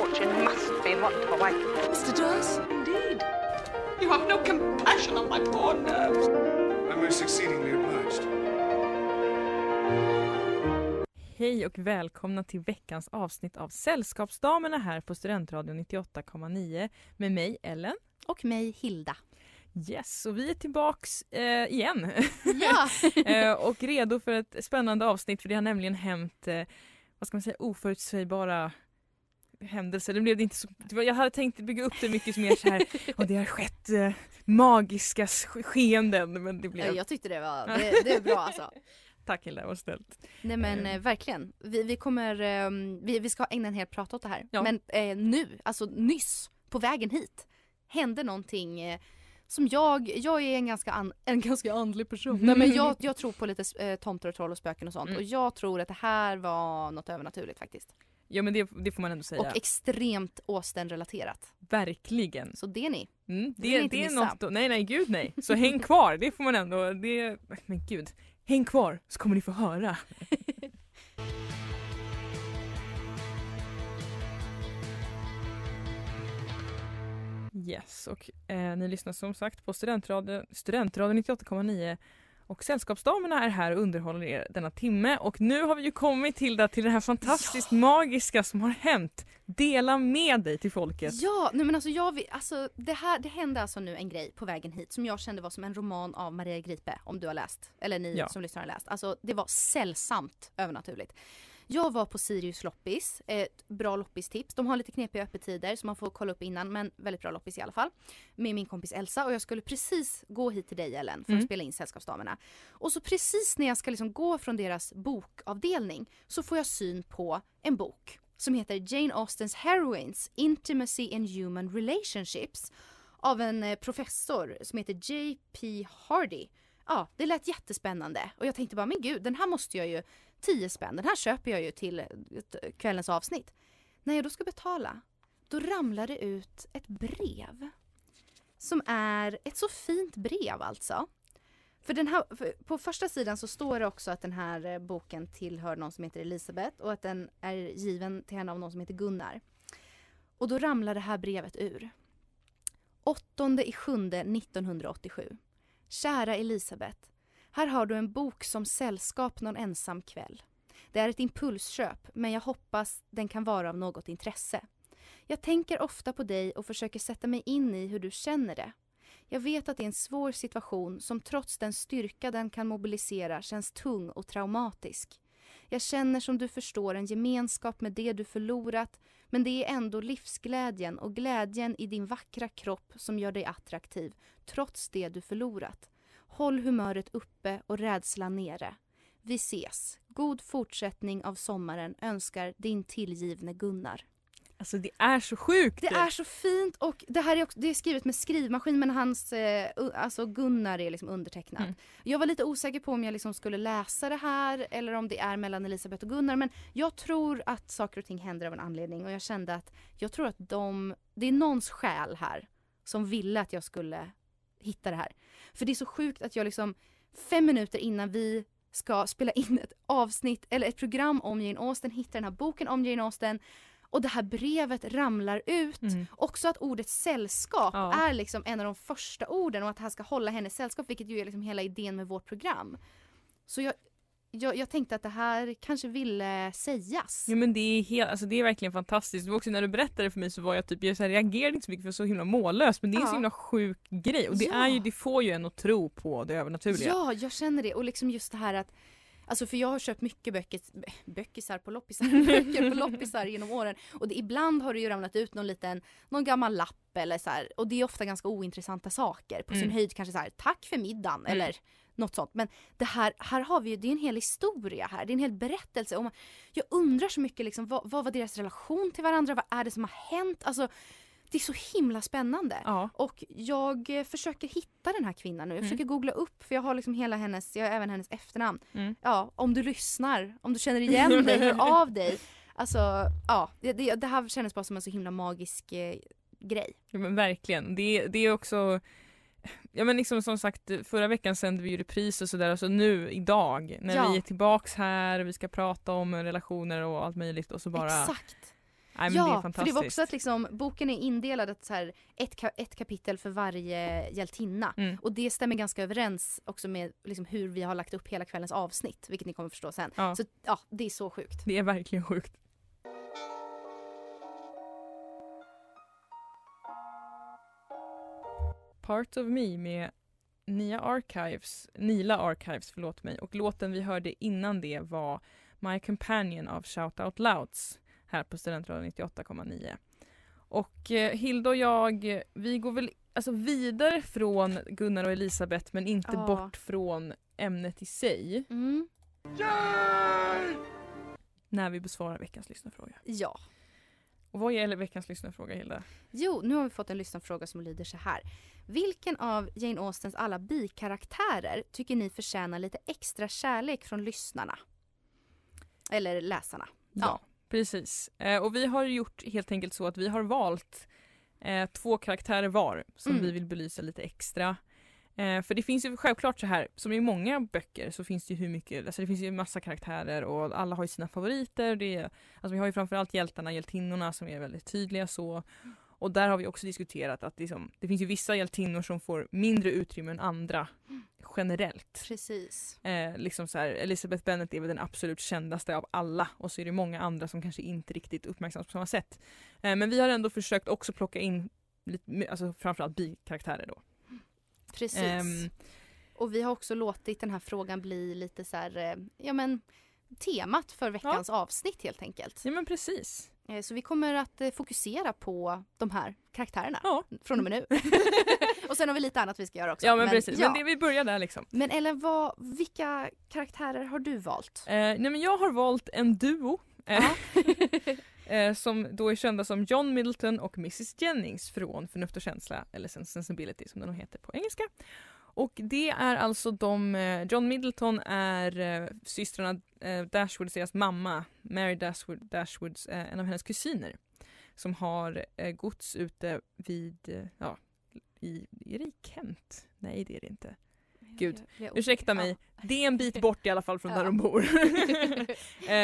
Fortune must be what a wife. Mr. Dawes, indeed. You have no compassion on my poor nerves. I'm most exceedingly obliged. Hej och välkomna till veckans avsnitt av Sällskapsdamerna här på Studentradion 98,9 med mig Ellen. Och mig Hilda. Yes, och vi är tillbaks eh, igen. Ja! eh, och redo för ett spännande avsnitt för det har nämligen hänt, eh, vad ska man säga, oförutsägbara händelser. Det blev inte så, jag hade tänkt bygga upp det mycket mer så här och det har skett eh, magiska sk- skeenden men det blev... Jag tyckte det var, det, det är bra alltså. Tack Hilda, vad snällt. Nej men Eh. eh, verkligen. Vi, vi kommer, ehm, vi, vi ska ägna en hel prat åt det här. Ja. Men eh, nu, alltså nyss, på vägen hit, hände någonting eh, som jag, jag är en ganska, an, en ganska andlig person. Nej men jag, jag tror på lite eh, tomtar och troll och spöken och sånt. Mm. Och jag tror att det här var något övernaturligt faktiskt. Ja men det, det får man ändå säga. Och extremt Austen-relaterat. Verkligen. Så det ni. Mm, det, inte det är något, nej nej gud nej. Så häng kvar, det får man ändå, det, men gud. Häng kvar så kommer ni få höra. Yes, och eh, ni lyssnar som sagt på Studentradion, Studentradion 98,9 och Sällskapsdamerna är här och underhåller er denna timme och nu har vi ju kommit till det, till det här fantastiskt magiska som har hänt. Dela med dig till folket. Ja, nej men alltså jag vill, alltså det här, det hände alltså nu en grej på vägen hit som jag kände var som en roman av Maria Gripe, om du har läst, eller ni Ja. som lyssnar har läst. Alltså det var sällsamt övernaturligt. Jag var på Sirius loppis, ett bra loppistips. De har lite knepiga öppettider så man får kolla upp innan men väldigt bra loppis i alla fall. Med min kompis Elsa och jag skulle precis gå hit till dig Ellen för att Mm. spela in Sällskapsdamerna. Och så precis när jag ska liksom gå från deras bokavdelning så får jag syn på en bok som heter Jane Austens Heroines Intimacy in Human Relationships av en eh, professor som heter J.P. Hardy. Ja, det lät jättespännande och jag tänkte bara men gud den här måste jag ju 10 spänn, den här köper jag ju till eh, kvällens avsnitt. När jag då ska betala, då ramlar det ut ett brev. Som är ett så fint brev alltså. För den här, för på första sidan så står det också att den här eh, boken tillhör någon som heter Elisabeth och att den är given till henne av någon som heter Gunnar. Och då ramlar det här brevet ur. 8 i 7 1987. Kära Elisabeth. Här har du en bok som sällskap någon ensam kväll. Det är ett impulsköp, men jag hoppas den kan vara av något intresse. Jag tänker ofta på dig och försöker sätta mig in i hur du känner det. Jag vet att det är en svår situation som trots den styrka den kan mobilisera känns tung och traumatisk. Jag känner som du förstår en gemenskap med det du förlorat men det är ändå livsglädjen och glädjen i din vackra kropp som gör dig attraktiv trots det du förlorat. Håll humöret uppe och rädslan nere. Vi ses. God fortsättning av sommaren önskar din tillgivne Gunnar. Alltså det är så sjukt! Det är så fint och det här är, också, det är skrivet med skrivmaskin men hans, eh, alltså Gunnar är liksom undertecknat. Mm. Jag var lite osäker på om jag liksom skulle läsa det här eller om det är mellan Elisabeth och Gunnar men jag tror att saker och ting händer av en anledning och jag kände att jag tror att de, det är någons själ här som ville att jag skulle hitta det här. För det är så sjukt att jag liksom fem minuter innan vi ska spela in ett avsnitt eller ett program om Jane Austen hittar den här boken om Jane Austen och det här brevet ramlar ut. Mm. Också att ordet sällskap Ja. är liksom en av de första orden och att han ska hålla henne sällskap vilket ju är liksom hela idén med vårt program. Så jag, jag, jag tänkte att det här kanske ville sägas. Ja men det är, helt, alltså, det är verkligen fantastiskt. Var också när du berättade för mig så var jag typ, jag så här, reagerade inte så mycket för så himla mållöst men det är en så Ja. himla sjuk grej och det, Ja. är ju, det får ju en att tro på det övernaturliga. Ja, jag känner det. Och liksom just det här att Alltså för jag har köpt mycket böcker, böckisar på loppisar, böcker på loppisar genom åren. Och det, ibland har det ju ramlat ut någon liten, någon gammal lapp eller så här. Och det är ofta ganska ointressanta saker. På sin Mm. höjd kanske så här, tack för middagen Mm. eller något sånt. Men det här, här har vi ju, det är en hel historia här. Det är en hel berättelse. Och man, jag undrar så mycket liksom, vad, vad var deras relation till varandra? Vad är det som har hänt? Alltså, det är så himla spännande. Ja. Och jag eh, försöker hitta den här kvinnan nu. Jag Mm. försöker googla upp för jag har liksom hela hennes, jag har även hennes efternamn. Mm. Ja, om du lyssnar, om du känner igen dig, hör av dig. Alltså, ja, det, det, det här kändes bara som en så himla magisk eh, grej. Ja men verkligen. Det, det är också Ja men liksom som sagt förra veckan sände vi ju repris och sådär och så nu idag när Ja. vi är tillbaks här och vi ska prata om relationer och allt möjligt och så bara Exakt. Men det är ja, för fantastiskt. det var också att liksom, boken är indelad att så här, ett, ka- ett kapitel för varje hjältinna. Mm. Och det stämmer ganska överens också med liksom, hur vi har lagt upp hela kvällens avsnitt, vilket ni kommer förstå sen. Ja. Så ja, det är så sjukt. Det är verkligen sjukt. Part of Me med Nia Archives, Nila Archives, förlåt mig. Och låten vi hörde innan det var My Companion av Shout Out Louds här på Studentradion 98,9. Och eh, Hilda och jag, vi går väl alltså vidare från Gunnar och Elisabeth men inte Ja. bort från ämnet i sig Mm. när vi besvarar veckans lyssnarfråga. Ja. Och vad gäller veckans lyssnarfråga Hilda? Jo, nu har vi fått en lyssnarfråga som lyder så här. Vilken av Jane Austens alla bikaraktärer tycker ni förtjänar lite extra kärlek från lyssnarna? Eller läsarna. Ja, precis. Eh, och vi har gjort helt enkelt så att vi har valt eh, två karaktärer var som Mm. vi vill belysa lite extra. Eh, för det finns ju självklart så här, som i många böcker så finns det ju hur mycket, alltså det finns ju massa karaktärer och alla har ju sina favoriter. Det är, alltså vi har ju framförallt hjältarna, hjältinnorna som är väldigt tydliga så. Och där har vi också diskuterat att liksom, det finns ju vissa hjältinnor som får mindre utrymme än andra generellt. Precis. Eh, liksom så här, Elizabeth Bennet är väl den absolut kändaste av alla och så är det många andra som kanske inte riktigt uppmärksammas på samma sätt. Eh, men vi har ändå försökt också plocka in lite, alltså framförallt bikaraktärer då. Precis. Ehm, Och vi har också låtit den här frågan bli lite så här, eh, ja men temat för veckans avsnitt helt enkelt. ja men precis. Eh, Så vi kommer att eh, fokusera på de här karaktärerna Ja, från och med nu. och sen har vi lite annat vi ska göra också. ja men, precis. ja. Men det, vi börjar där liksom. Men Ellen, vad, vilka karaktärer har du valt? Eh, nej men jag har valt en duo. Eh, eh, som då är kända som John Middleton och Mrs Jennings från Förnuft och känsla, eller Sen- Sensibility som den heter på engelska. Och det är alltså de, eh, John Middleton är eh, systrarna eh, Dashwoods, deras mamma, Mary Dashwood, Dashwoods, en av hennes kusiner. Som har gods ute vid, ja, i, är det i Kent? Nej det är det inte. Gud, Ursäkta mig, det är en bit bort i alla fall från Ja. där de bor. eh,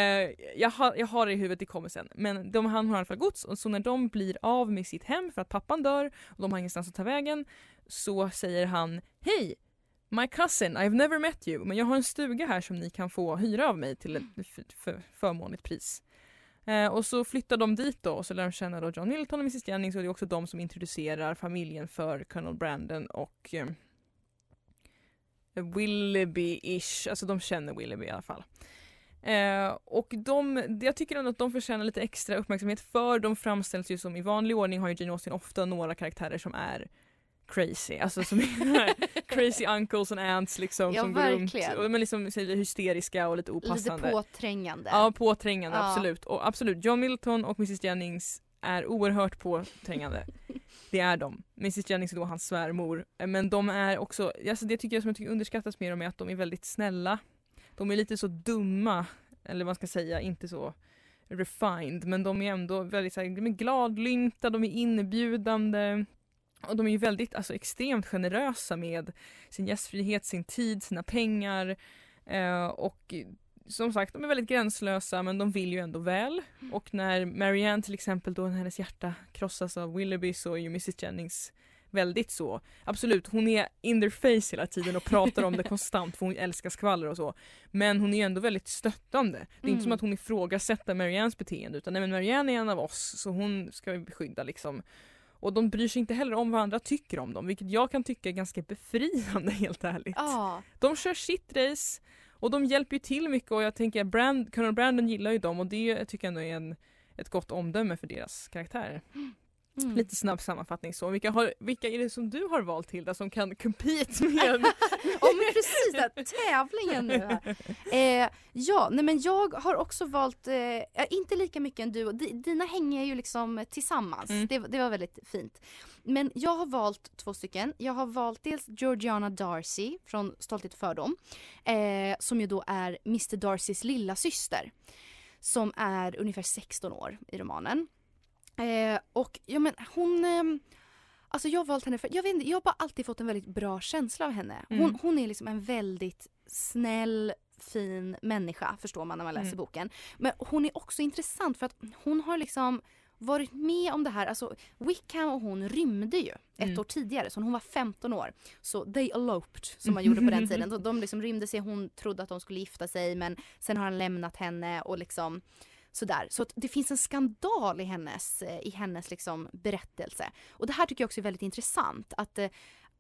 jag, har, jag har det i huvudet, det kommer sen. Men de, han har i alla fall gods och så när de blir av med sitt hem för att pappan dör och de har ingenstans att ta vägen så säger han Hej! My cousin, I've never met you men jag har en stuga här som ni kan få hyra av mig till ett förmånligt pris. Eh, och så flyttar de dit då och så lär de känna då John Milton och Mrs Jennings och det är också de som introducerar familjen för Colonel Brandon och eh, Willoughby-ish, alltså de känner Willoughby i alla fall. Eh, och de, jag tycker ändå att de förtjänar lite extra uppmärksamhet för de framställs ju som i vanlig ordning har ju Jane Austen ofta några karaktärer som är crazy, alltså som crazy uncles and aunts liksom Ja, som går verkligen. runt och men liksom lite hysteriska och lite Lite opassande. påträngande. Ja, påträngande, Ja. absolut. Och absolut, John Milton och Mrs Jennings är oerhört påträngande. Det är de. Mrs Jennings är då hans svärmor. Eh, Men de är också, alltså det tycker jag som jag tycker underskattas med dem är att de är väldigt snälla. De är lite så dumma, eller vad man ska säga, inte så refined, men de är ändå väldigt så här, de är gladlynta, de är inbjudande. Och de är ju väldigt, alltså extremt generösa med sin gästfrihet, sin tid, sina pengar. Eh, och som sagt, de är väldigt gränslösa men de vill ju ändå väl. Och när Marianne till exempel då när hennes hjärta krossas av Willoughby så är ju Mrs Jennings väldigt så, absolut hon är in their face hela tiden och pratar om det konstant för hon älskar skvaller och så. Men hon är ändå väldigt stöttande. Det är inte som Mm. att hon ifrågasätter Mariannes beteende utan nej men Marianne är en av oss så hon ska vi beskydda liksom. Och de bryr sig inte heller om vad andra tycker om dem vilket jag kan tycka är ganska befriande helt ärligt. Ja, De kör sitt race och de hjälper ju till mycket och jag tänker Brand, Colonel Brandon gillar ju dem och det tycker jag ändå är en, ett gott omdöme för deras karaktärer. mm. Lite snabb sammanfattning så. Vilka, har, vilka är det som du har valt Hilda som kan compete med? Ja tävlingen nu här. Eh, ja, nej men jag har också valt, eh, inte lika mycket än du, dina hänger ju liksom tillsammans. Mm. Det, det var väldigt fint. Men jag har valt två stycken. Jag har valt dels Georgiana Darcy från Stolthet och fördom. Eh, som ju då är Mr Darcys lilla syster Som är ungefär 16 år i romanen. Eh, och ja men hon ehm, Alltså jag har valt henne för, jag vet inte, jag har bara alltid fått en väldigt bra känsla av henne. Hon, Mm. hon är liksom en väldigt snäll, fin människa förstår man när man läser Mm. boken. Men hon är också intressant för att hon har liksom varit med om det här, alltså Wickham och hon rymde ju ett Mm. år tidigare så hon var 15 år. Så they eloped som man gjorde på den tiden. De liksom rymde sig, hon trodde att de skulle gifta sig men sen har han lämnat henne och liksom sådär. Så att det finns en skandal i hennes, eh, i hennes liksom berättelse. Och det här tycker jag också är väldigt intressant. Att, eh,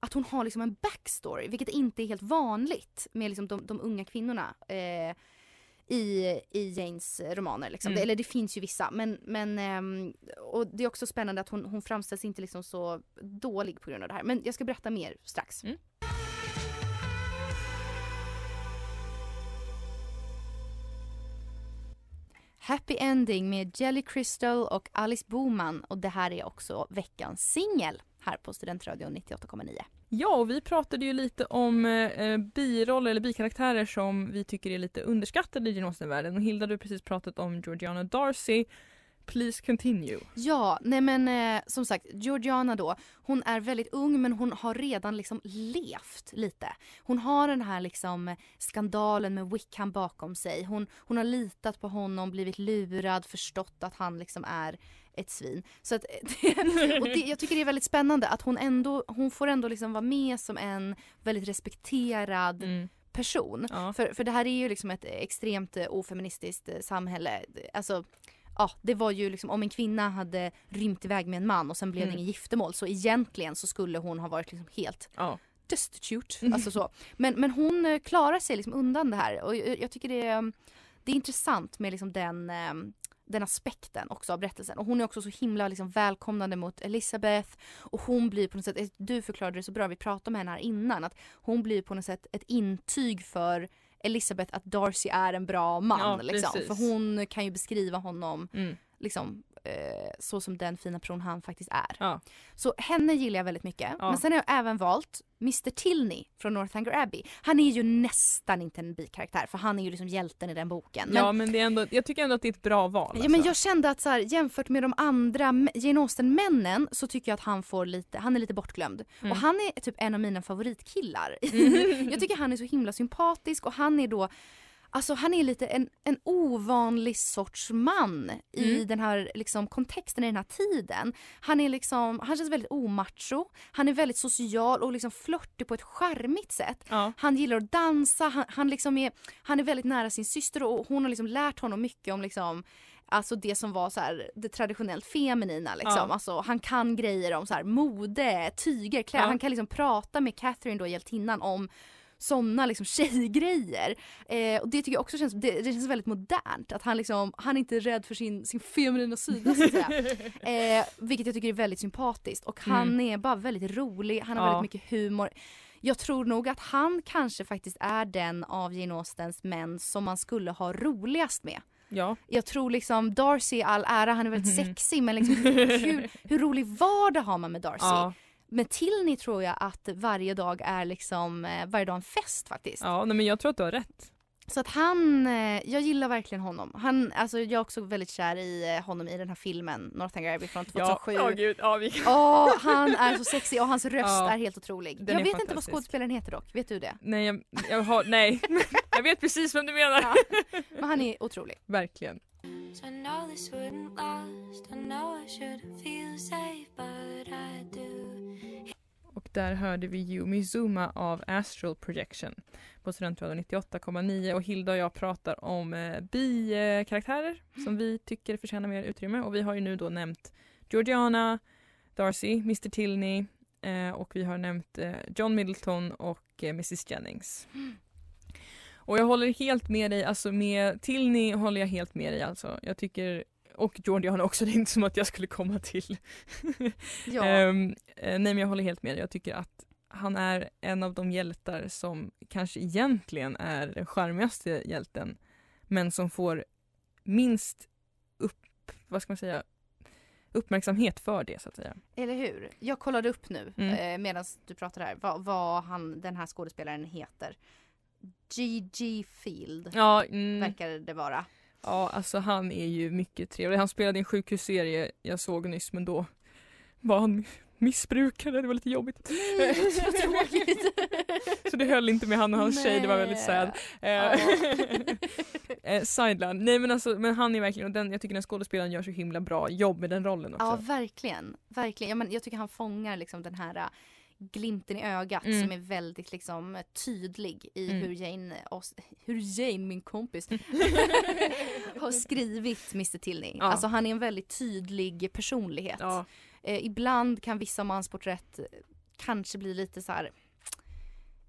att hon har liksom en backstory, vilket inte är helt vanligt med liksom de, de unga kvinnorna. Eh, i, i Janes romaner. Liksom. Mm. Eller det finns ju vissa. Men, men, ehm, och det är också spännande att hon, hon framställs inte liksom så dålig på grund av det här. Men jag ska berätta mer strax. Mm. Happy Ending med Jelly Crystal och Alice Boman och det här är också veckans singel här på Studentradion 98,9. Ja, och vi pratade ju lite om eh, eh, biroller eller bikaraktärer som vi tycker är lite underskattade i Jane Och Hilda, du har precis pratat om Georgiana Darcy. Please continue. Ja, nej men eh, som sagt, Georgiana då, hon är väldigt ung men hon har redan liksom levt lite. Hon har den här liksom skandalen med Wickham bakom sig. Hon, hon har litat på honom, blivit lurad, förstått att han liksom är ett svin. Så att, och det, jag tycker det är väldigt spännande att hon ändå, hon får ändå liksom vara med som en väldigt respekterad Mm. person. Ja. För, för det här är ju liksom ett extremt eh, ofeministiskt eh, samhälle. Alltså, ja, det var ju liksom om en kvinna hade rymt iväg med en man och sen blev det Mm. ingen giftermål så egentligen så skulle hon ha varit liksom helt Ja. destitute. Alltså så. Men, men hon eh, klarar sig liksom undan det här och jag, jag tycker det är, det är intressant med liksom den eh, den aspekten också av berättelsen. Och hon är också så himla liksom välkomnande mot Elizabeth. Och hon blir på något sätt, du förklarade det så bra, vi pratade med henne här innan, att hon blir på något sätt ett intyg för Elizabeth att Darcy är en bra man. Ja, liksom. För hon kan ju beskriva honom Mm. Liksom, eh, så som den fina person han faktiskt är. Ja. Så henne gillar jag väldigt mycket. Ja. Men sen har jag även valt Mr Tilney från Northanger Abbey. Han är ju nästan inte en bikaraktär för han är ju liksom hjälten i den boken. Men, ja, men det är ändå, jag tycker ändå att det är ett bra val. ja, men alltså. jag kände att så här, jämfört med de andra Jane Austen-männen så tycker jag att han får lite, han är lite bortglömd. Mm. Och han är typ en av mina favoritkillar. jag tycker han är så himla sympatisk och han är då Alltså han är lite en, en ovanlig sorts man i Mm. den här liksom, kontexten i den här tiden. Han är liksom, han känns väldigt omacho, han är väldigt social och liksom flörtig på ett charmigt sätt. ja. Han gillar att dansa, han, han, liksom är, han är väldigt nära sin syster och hon har liksom lärt honom mycket om liksom Alltså det som var så här, det traditionellt feminina liksom. Ja. Alltså, han kan grejer om så här, mode, tyger, kläder. Ja. Han kan liksom prata med Catherine då, hjältinnan om sådana liksom tjejgrejer. Eh, och det tycker jag också känns, det, det känns väldigt modernt. Att han liksom, han är inte rädd för sin, sin feminina sida så att säga. Eh, vilket jag tycker är väldigt sympatiskt. Och han är bara väldigt rolig, han har Mm. Ja. väldigt mycket humor. Jag tror nog att han kanske faktiskt är den av Jane Austens män som man skulle ha roligast med. ja. Jag tror liksom Darcy, all ära, han är väldigt Mhm. sexig men liksom hur, hur rolig vardag har man med Darcy? Ja. Med Tilney tror jag att varje dag är liksom, eh, varje dag en fest faktiskt. ja nej, men jag tror att du har rätt. Så att han, eh, jag gillar verkligen honom. Han, alltså jag är också väldigt kär i eh, honom i den här filmen Northanger Abbey från 2007. Ja, ja gud. Ja, vi... Åh, han är så sexig och hans röst Ja. är helt otrolig. Jag vet inte vad skådespelaren heter dock, vet du det? Nej, jag, jag har, nej. jag vet precis vem du menar. Ja. Men han är otrolig. Verkligen. I know this wouldn't last. I know I shouldn't feel safe, but I do där hörde vi Yumi Zuma av Astral Projection på Studentradion 98,9 och Hilda och jag pratar om eh, bi-karaktärer som vi tycker förtjänar mer utrymme och vi har ju nu då nämnt Georgiana, Darcy, Mr Tilney eh, och vi har nämnt eh, John Middleton och eh, Mrs Jennings. Och jag håller helt med dig, alltså med Tilney håller jag helt med dig alltså. Jag tycker och Georgiana också, det är inte som att jag skulle komma till. Ja. Eh, nej men jag håller helt med. Jag tycker att han är en av de hjältar som kanske egentligen är den charmigaste hjälten men som får minst upp, vad ska man säga, uppmärksamhet för det så att säga. Eller hur? Jag kollade upp nu Mm. eh, medan du pratade här vad, vad han, den här skådespelaren heter. G.G. Field Ja, mm, verkar det vara. Ja, alltså han är ju mycket trevlig. Han spelade i en sjukhusserie jag såg nyss men då var han missbrukare, det var lite jobbigt. Nej, så det höll inte med han och hans tjej, det var väldigt sad. Ja. eh, Sideline. Nej men alltså, men han är verkligen, och den, jag tycker den skådespelaren gör så himla bra jobb med den rollen också. Ja, verkligen. verkligen. Ja, men jag tycker han fångar liksom den här glimten i ögat Mm. som är väldigt liksom tydlig i Mm. hur Jane, oss, hur Jane, min kompis, har skrivit Mr Tilney. Ja. Alltså han är en väldigt tydlig personlighet. Ja, Eh, ibland kan vissa mansporträtt kanske bli lite så här.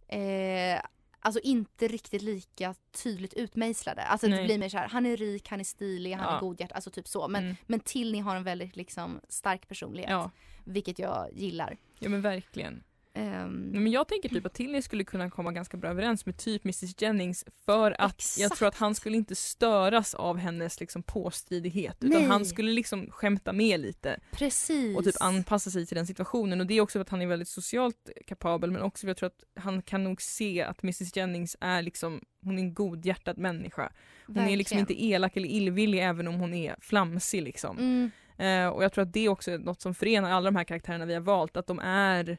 Eh, alltså inte riktigt lika tydligt utmejslade. Alltså det Nej. blir mer så här, han är rik, han är stilig, han Ja. är godhjärtad, alltså typ så. Men, mm. men Tilney har en väldigt liksom stark personlighet. ja. Vilket jag gillar. ja men verkligen. Nej, Men jag tänker typ att Tilly skulle kunna komma ganska bra överens med typ Mrs Jennings för att jag Exakt. tror att han skulle inte störas av hennes liksom påstridighet utan Nej. han skulle liksom skämta med lite precis. och typ anpassa sig till den situationen och det är också för att han är väldigt socialt kapabel men också för att jag tror att han kan nog se att Mrs Jennings är liksom hon är en godhjärtad människa. Hon är liksom Verkligen. inte elak eller illvillig även om hon är flamsig liksom. Mm, Eh, och jag tror att det också är något som förenar alla de här karaktärerna vi har valt, att de är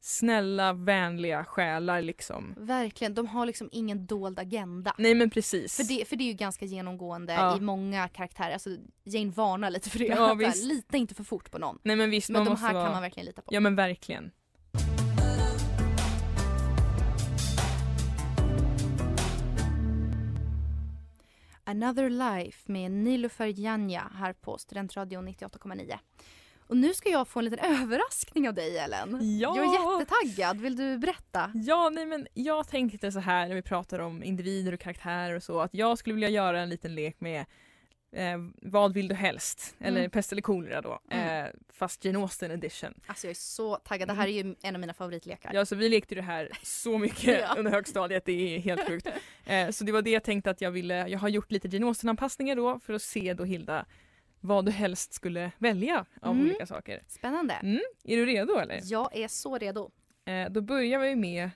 snälla, vänliga själar liksom. verkligen, de har liksom ingen dold agenda. Nej men precis. För det, för det är ju ganska genomgående Ja. i många karaktärer. Alltså Jane varnar lite för det. Ja, visst. Lita inte för fort på någon. Nej men visst, Men de här vara... kan man verkligen lita på. Ja men verkligen. Another Life med Nilofer Janja här på Studentradion 98,9. Och nu ska jag få en liten överraskning av dig Ellen. Ja! Jag är jättetaggad, vill du berätta? Ja, nej men jag tänkte så här när vi pratar om individer och karaktärer och så att jag skulle vilja göra en liten lek med eh, vad vill du helst? Eller Mm. pest eller kolera då. Mm. Eh, fast Jane Austen edition. Alltså jag är så taggad, det här är ju en av mina favoritlekar. Ja, så vi lekte det här så mycket Ja. under högstadiet, det är helt sjukt. Eh, så det var det jag tänkte att jag ville, jag har gjort lite Jane Austen-anpassningar då för att se då Hilda vad du helst skulle välja av Mm. olika saker. Spännande. Mm. Är du redo eller? Jag är så redo. Eh, då börjar vi med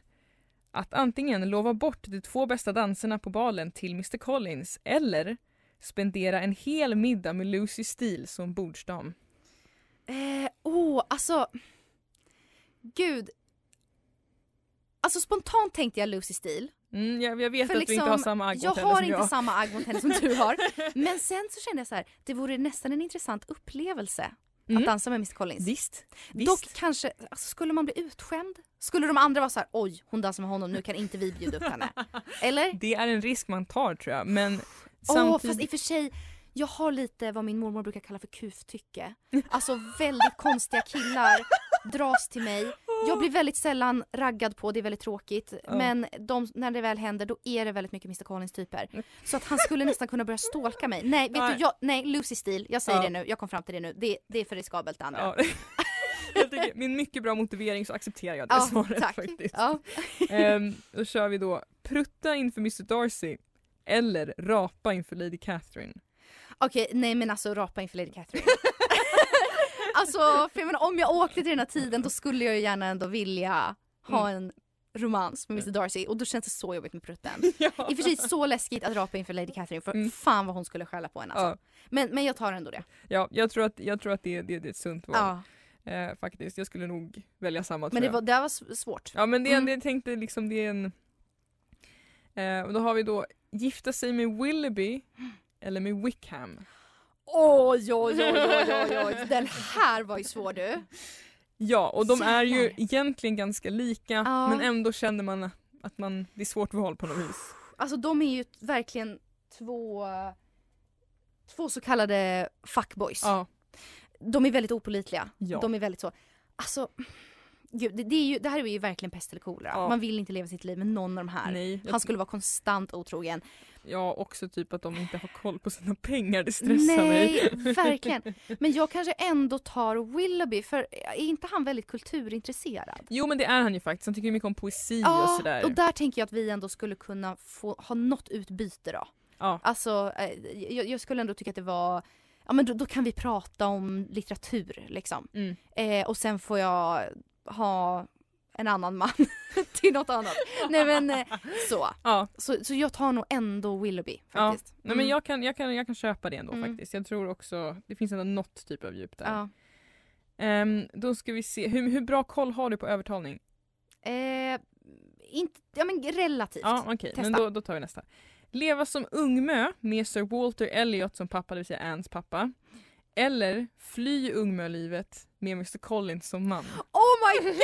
att antingen lova bort de två bästa danserna på balen till Mr Collins eller spendera en hel middag med Lucy Steele som bordsdam. Eh, oh, alltså. Gud. Alltså spontant tänkte jag Lucy Steele. Mm, jag, jag vet För att du inte har liksom, samma agg Jag mot henne har som inte jag. samma agg mot henne som du har. Men sen så kände jag så här, det vore nästan en intressant upplevelse Mm. att dansa med Mr Collins. Visst, Dock visst. kanske, alltså, skulle man bli utskämd? Skulle de andra vara så här, oj hon dansar med honom, nu kan inte vi bjuda upp henne. Eller? Det är en risk man tar tror jag men Åh samtidigt... fast i och för sig, jag har lite vad min mormor brukar kalla för kuftycke. Alltså väldigt konstiga killar dras till mig. Jag blir väldigt sällan raggad på, det är väldigt tråkigt. Ja. Men de, när det väl händer då är det väldigt mycket Mr Collins typer. Så att han skulle nästan kunna börja stalka mig. Nej, vet Nej. du, jag, nej Lucy Steele, jag säger Ja. det nu, jag kom fram till det nu. Det, det är för riskabelt det andra. Ja. tycker, en mycket bra motivering så accepterar jag det Ja, svaret tack. faktiskt. Ja. Ehm, då kör vi då prutta inför Mr Darcy eller rapa inför Lady Catherine. Okej, nej men alltså rapa inför Lady Catherine. Alltså, för jag menar, om jag åkte till den här tiden då skulle jag ju gärna ändå vilja ha en romans med Mr Darcy och då känns det så jobbigt med prutten. Ja. I och för sig så läskigt att rapa inför Lady Catherine för Mm. fan vad hon skulle skälla på en alltså. Ja. Men, men jag tar ändå det. Ja, jag tror att, jag tror att det, det, det är ett sunt val. Ja. Eh, faktiskt. Jag skulle nog välja samma Men det var, det var svårt. Ja men det, Mm. jag tänkte liksom det är en... Eh, och då har vi då gifta sig med Willoughby eller med Wickham. Oj, oj, oj, oj, oj. Den här var ju svår du. Ja, och de är ju egentligen ganska lika Ja. men ändå känner man att man, det är svårt val på något vis. Alltså de är ju verkligen två, två så kallade fuckboys. Ja, De är väldigt opolitliga. Ja. De är väldigt så, alltså Gud, det, det, är ju, det här är ju verkligen pest eller kolera. Ja. Man vill inte leva sitt liv med någon av de här. nej. Han skulle vara konstant otrogen. Ja, också typ att de inte har koll på sina pengar, det stressar Nej, mig. verkligen. Men jag kanske ändå tar Willoughby för är inte han väldigt kulturintresserad? Jo men det är han ju faktiskt, han tycker mycket om poesi och Ja, sådär. och där tänker jag att vi ändå skulle kunna få ha något utbyte då. Ja. Alltså, eh, jag, jag skulle ändå tycka att det var Ja men då, då kan vi prata om litteratur liksom. Mm. Eh, och sen får jag ha en annan man till något annat. Nej men eh, så. Ja, så. Så jag tar nog ändå Willoughby ja. faktiskt. Nej, men Mm. jag kan, jag, kan, jag kan köpa det ändå Mm. faktiskt. Jag tror också, det finns ändå något typ av djup där. Ja. Ehm, då ska vi se, hur, hur bra koll har du på övertalning? Eh, inte, ja men relativt. Ja okej, Testa. men då, då tar vi nästa. Leva som ungmö med Sir Walter Elliot som pappa, det vill säga Anns pappa. Eller fly ungmölivet med Mr Collins som man. Oh my god!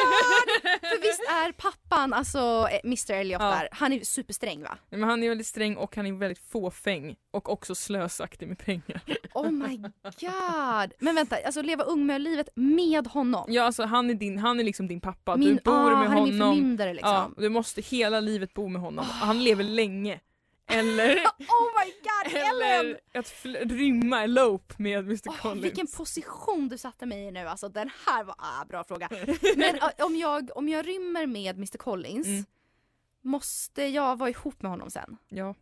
För visst är pappan, alltså eh, Mr Elliot Ja. där, han är supersträng va? Nej, Men han är väldigt sträng och han är väldigt fåfäng och också slösaktig med pengar. Oh my god! Men vänta, alltså leva ungmölivet med honom? Ja alltså han är, din, han är liksom din pappa, Min, du bor ah, med han är min honom. förmyndare liksom. Ja, du måste hela livet bo med honom. Han lever länge. Eller, Oh my god, Ellen! eller att rymma, elope med Mr Åh, Collins. vilken position du satte mig i nu, alltså den här var, ah, bra fråga. Men ah, om, jag, om jag rymmer med Mr Collins, Mm. måste jag vara ihop med honom sen? Ja,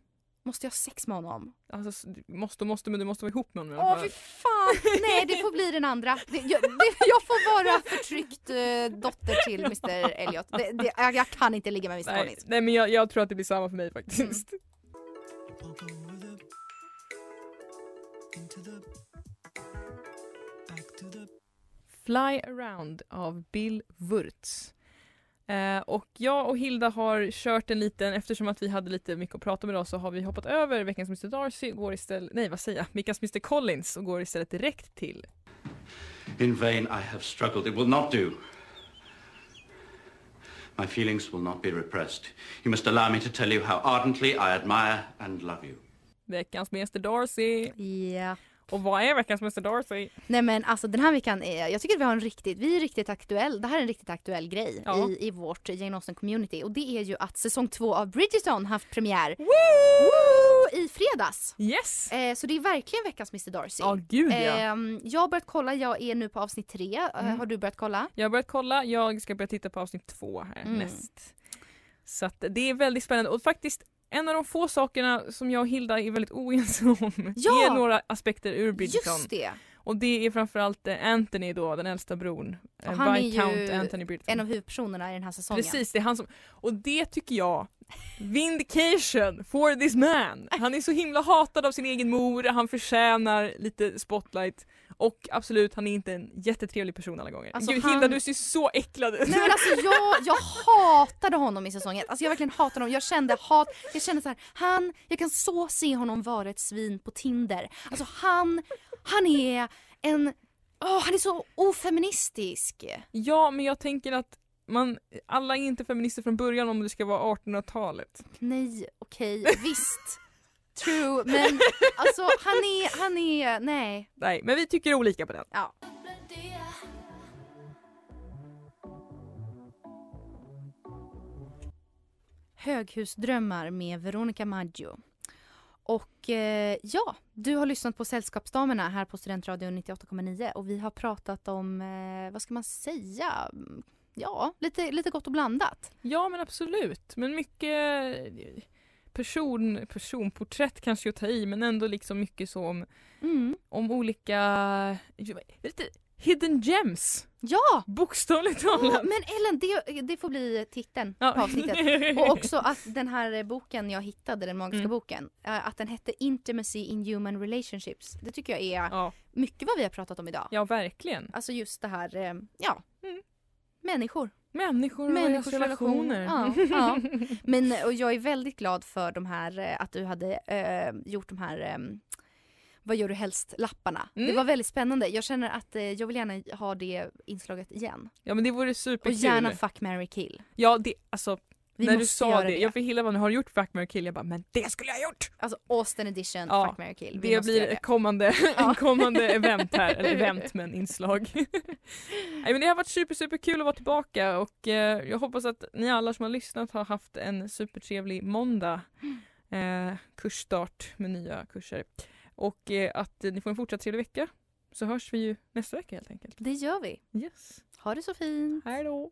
Måste jag ha sex med honom? alltså måste måste men du måste vara ihop med honom Åh fy fan! Nej det får bli den andra. Det, jag, det, jag får vara förtryckt eh, dotter till Mr Elliot. Det, jag, jag kan inte ligga med Mr Nej, Collins. nej men jag, jag tror att det blir samma för mig faktiskt. Mm. Fly around av Bill Wurtz. Eh, och jag och Hilda har kört en liten, eftersom att vi hade lite mycket att prata om idag så har vi hoppat över veckans Mr Darcy går istället, nej vad säger jag, veckans Mr Collins och går istället direkt till In vain I have struggled. It will not do. My feelings will not be repressed. You must allow me to tell you how ardently I admire and love you. veckans Mr Darcy. Ja. Och vad är veckans Mr Darcy? Nej men alltså den här veckan är, jag tycker att vi har en riktigt, vi är riktigt aktuell, det här är en riktigt aktuell grej Ja. i, i vårt Jane Austen community och det är ju att säsong två av Bridgerton haft premiär Woo! Woo! i fredags. Yes! Eh, så det är verkligen veckans Mr Darcy. Ja gud ja. Ehm, jag har börjat kolla, jag är nu på avsnitt tre. Eh, Mm. har du börjat kolla? Jag har börjat kolla, jag ska börja titta på avsnitt två här Mm. näst. Så att det är väldigt spännande och faktiskt en av de få sakerna som jag och Hilda är väldigt oense om Ja! är några aspekter ur Bridgerton. Just det! Och det är framförallt eh, Anthony då, den äldsta bron. Eh, Och han är Viscount ju Anthony Bridgerton. En av huvudpersonerna i den här säsongen. Precis, det är han som... Och det tycker jag, vindication for this man. Han är så himla hatad av sin egen mor, han förtjänar lite spotlight. Och absolut, han är inte en jättetrevlig person alla gånger. Alltså, Gud han- Hilda, du ser så äcklad ut. Nej men alltså jag, jag hatade honom i säsongen. Alltså jag verkligen hatade honom. Jag kände hat, jag kände så här, han, jag kan så se honom vara ett svin på Tinder. Alltså han, han är en, åh han är så ofeministisk. Ja, men jag tänker att man, alla är inte feminister från början om det ska vara 1800-talet. Nej, okej, visst. True, men alltså han är, han är, nej. Nej, men vi tycker olika på den. Ja. Höghusdrömmar med Veronica Maggio. Och eh, ja, du har lyssnat på Sällskapsdamerna här på Studentradion 98,9 och vi har pratat om, eh, vad ska man säga, ja, lite, lite gott och blandat. Ja, men absolut. Men mycket person, personporträtt kanske att ta i, men ändå liksom mycket så om, Mm. om olika lite hidden gems. Ja! Bokstavligt talat. men Ellen, det, det får bli titeln på Ja. avsnittet. Och också att den här boken jag hittade, den magiska Mm. boken, eh, att den hette Intimacy in Human Relationships. Det tycker jag är ja, mycket vad vi har pratat om idag. ja, verkligen. Alltså just det här, eh, ja, Mm. Människor. Människor och Människors relationer. Ja, ja. Men och jag är väldigt glad för de här, eh, att du hade eh, gjort de här eh, Vad gör du helst-lapparna. Mm. Det var väldigt spännande. Jag känner att eh, jag vill gärna ha det inslaget igen. Ja men det vore Och superkul. gärna fuck, marry, kill. Ja det, alltså Vi när du sa det, det. jag Hilda bara, nu har du gjort Fuck, marry, kill? Jag bara, men det skulle jag ha gjort! Alltså Austin edition, Ja, fuck, marry, kill. Vi Det blir ett kommande, Ja. en kommande event här, eller event men inslag. Nej, men det har varit super super kul att vara tillbaka och eh, jag hoppas att ni alla som har lyssnat har haft en supertrevlig måndag. Eh, kursstart med nya kurser. Och eh, att ni får en fortsatt trevlig vecka. Så hörs vi ju nästa vecka helt enkelt. Det gör vi. Yes. Ha det så fint. Hej då.